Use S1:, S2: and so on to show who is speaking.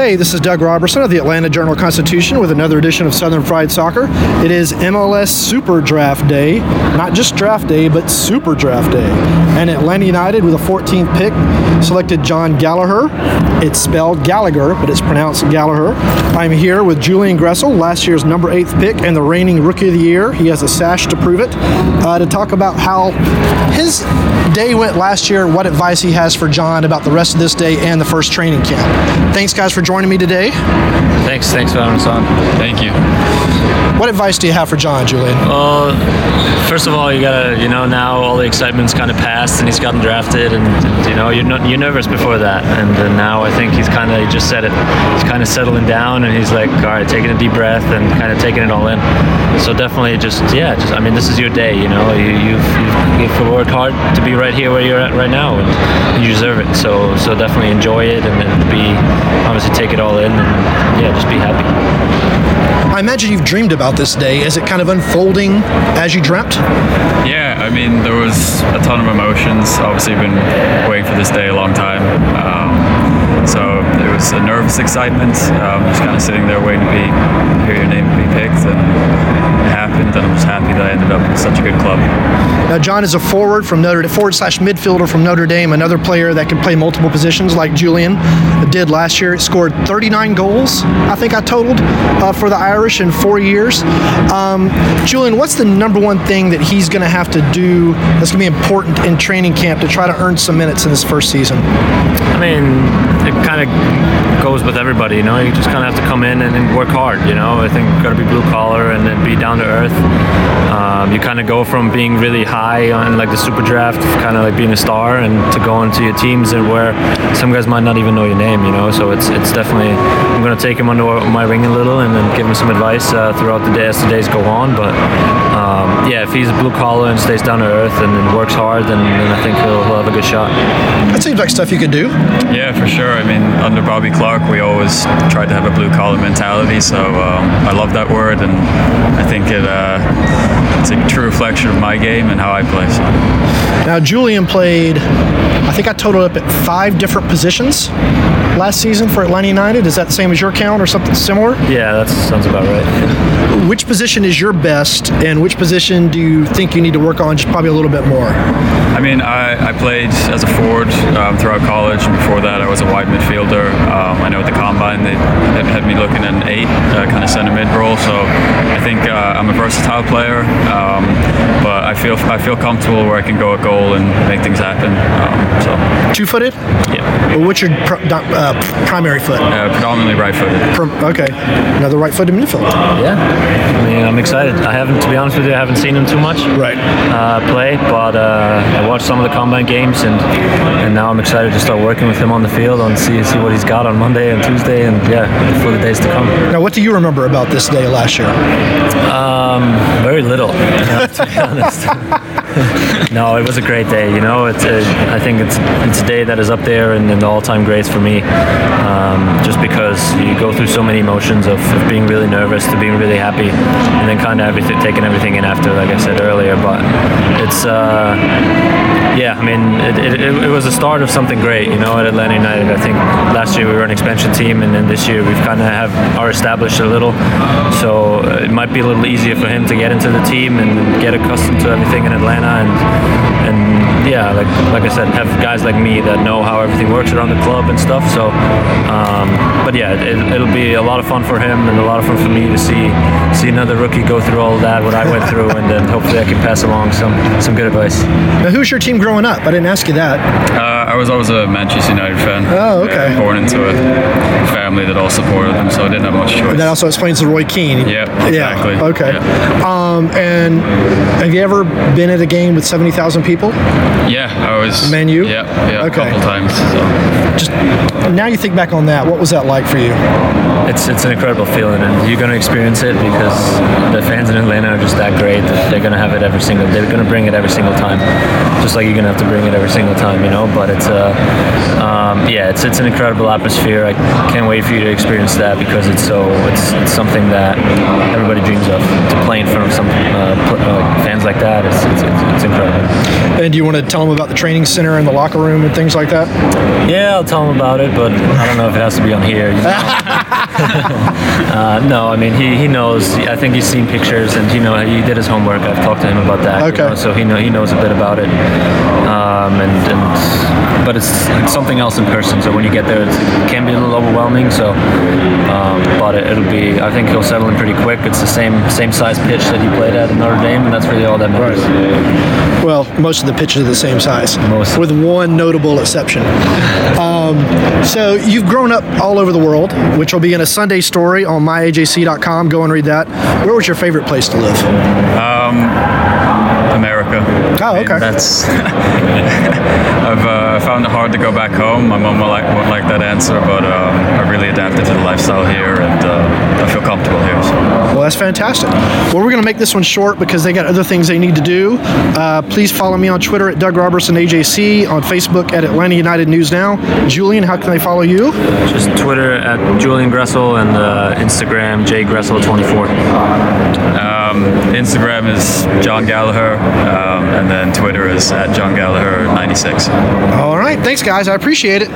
S1: Hey, this is Doug Roberson of the Atlanta Journal Constitution with another edition of Southern Fried Soccer. It is MLS Super Draft Day, not just draft day, but Super Draft Day. And Atlanta United with a 14th pick selected John Gallagher. It's spelled Gallagher, but it's pronounced Gallagher. I'm here with Julian Gressel, last year's number eighth pick and the reigning Rookie of the Year. He has a sash to prove it. Uh, to talk about how his day went last year, what advice he has for John about the rest of this day and the first training camp. Thanks, guys, for joining me today.
S2: Thanks, thanks for having us on.
S3: Thank you.
S1: What advice do you have for John, Julian?
S2: Well, first of all, you gotta, you know, now all the excitement's kind of passed, and he's gotten drafted, and, and you know, you're not, you're nervous before that, and, and now I think he's kind of, he just said it, he's kind of settling down, and he's like, all right, taking a deep breath and kind of taking it all in. So definitely, just yeah, just I mean, this is your day, you know, you, you've, you've, you've worked hard to be right here where you're at right now, and you deserve it. So so definitely enjoy it, and then be obviously take it all in, and yeah, just be happy.
S1: I imagine you've dreamed about this day. Is it kind of unfolding as you dreamt?
S3: Yeah, I mean, there was a ton of emotions. Obviously, been waiting for this day a long time. Um, so it was a nervous excitement, um, just kind of sitting there waiting to be hear your name be picked, and it happened. And I'm just happy that I ended up in such a good club.
S1: Now, John is a forward from Notre forward slash midfielder from Notre Dame, another player that can play multiple positions like Julian did last year. Scored 39 goals, I think I totaled, uh, for the Irish in four years. Um, Julian, what's the number one thing that he's going to have to do that's going to be important in training camp to try to earn some minutes in this first season?
S2: I mean, it kind of goes with everybody, you know. You just kind of have to come in and, and work hard, you know. I think got to be blue collar and then be down to earth. Um, you kind of go from being really high on like the super draft, kind of like being a star, and to going to your teams and where some guys might not even know your name, you know. So it's it's definitely I'm going to take him under my wing a little and then give him some advice uh, throughout the day as the days go on. But um, yeah, if he's a blue collar and stays down to earth and, and works hard, then, then I think he'll, he'll have a good shot.
S1: That seems like stuff you could do.
S3: Yeah, for sure. I mean, under Bobby Clark, we always tried to have a blue collar mentality, so um, I love that word, and I think it uh, it's a true reflection of my game and how I play. So.
S1: Now, Julian played, I think I totaled up at five different positions last season for Atlanta United. Is that the same as your count or something similar?
S2: Yeah, that sounds about right.
S1: Which position is your best, and which position do you think you need to work on just probably a little bit more?
S3: I mean, I, I played as a forward um, throughout college, and before that, I was a wide midfielder. Um, I know at the combine they had, me looking at an eight, uh, kind of center mid role. So I think uh, I'm a versatile player, um, but I feel I feel comfortable where I can go a goal and make things happen. Um, so
S1: two-footed.
S3: Yeah.
S1: Well, what's your pr- uh, primary foot?
S3: Uh, predominantly right-footed.
S1: Pr- okay, another right-footed midfielder.
S2: Yeah, I mean, I'm excited. I haven't, to be honest with you, I haven't seen him too much
S1: right.
S2: uh, play, but uh, I watched some of the combine games, and and now I'm excited to start working with him on the field and see see what he's got on Monday and Tuesday, and yeah, for the days to come.
S1: Now, what do you remember about this day last year?
S2: Um, very little, to be honest. no, it was a great day. You know, it's a, I think it's it's a day that is up there in, in the all-time greats for me, um, just because you go through so many emotions of, of, being really nervous to being really happy, and then kind of everything, taking everything in after, like I said earlier. But it's uh, yeah, I mean, it, it, it, was a start of something great. You know, at Atlanta United, I think last year we were an expansion team, and then this year we've kind of have are established a little, so it might be a little easier for him to get into the team and get accustomed to everything in Atlanta and and yeah, like like I said, have guys like me that know how everything works around the club and stuff. So, um, but yeah, it, will be a lot of fun for him and a lot of fun for me to see see another rookie go through all of that, what I went through, and then hopefully I can pass along some some good advice.
S1: Now, who's your team growing up? I didn't ask you that.
S3: Uh, I was always a Manchester United fan.
S1: Oh, okay.
S3: Uh, born into a family that all supported them, so I didn't have much choice.
S1: And that also explains the Roy Keane.
S3: Yeah, exactly.
S1: Yeah. Okay.
S3: Yeah.
S1: Um, and have you ever been at a game with seventy thousand people?
S3: Yeah, I was.
S1: Man U.
S3: Yeah, yeah,
S1: Okay.
S3: a couple times. So.
S1: Just now, you think back on that. What was that like for you?
S2: It's it's an incredible feeling, and you're going to experience it because the fans in Atlanta are just that great. That they're going to have it every single. They're going to bring it every single time, just like you're going to have to bring it every single time, you know. But it's uh, um, yeah, it's it's an incredible atmosphere. I can't wait for you to experience that because it's so it's, it's something that everybody dreams of. To play in front of some uh, uh, fans like that, it's, it's, it's, it's incredible.
S1: And do you want to tell them about the training center and the locker room and things like that?
S2: Yeah, I'll tell him about it, but I don't know if it has to be on here. you know? uh, no, I mean he, he knows. I think he's seen pictures and you know he did his homework. I've talked to him about that. you
S1: Okay.
S2: know, so he know he knows a bit about it. Um, and, and but it's, it's something else in person. So when you get there, it's, it can be a little overwhelming. So, um, but it, it'll be. I think he'll settle in pretty quick. It's the same same size pitch that he played at in Notre Dame, and that's really all that matters. Right.
S1: Well, most of the pitches are the same size,
S2: Most.
S1: with one notable exception. Um, so you've grown up all over the world, which will be in a Sunday story on myajc.com. Go and read that. Where was your favorite place to live?
S3: America.
S1: Oh, okay.
S3: That's. I've uh, found it hard to go back home. My mom won't like, won't like that answer, but um, I really adapted to the lifestyle here, and uh, I feel comfortable here. So.
S1: Well, that's fantastic. Well, we're going to make this one short because they got other things they need to do. Uh, please follow me on Twitter at Doug Roberson AJC, on Facebook at Atlanta United News Now. Julian, how can they follow you?
S2: Just Twitter at Julian Gressel and uh, Instagram jgressel24.
S3: Um, Instagram is John Gallagher, um, and then Twitter is at John Gallagher 96.
S1: All right. Thanks, guys. I appreciate it.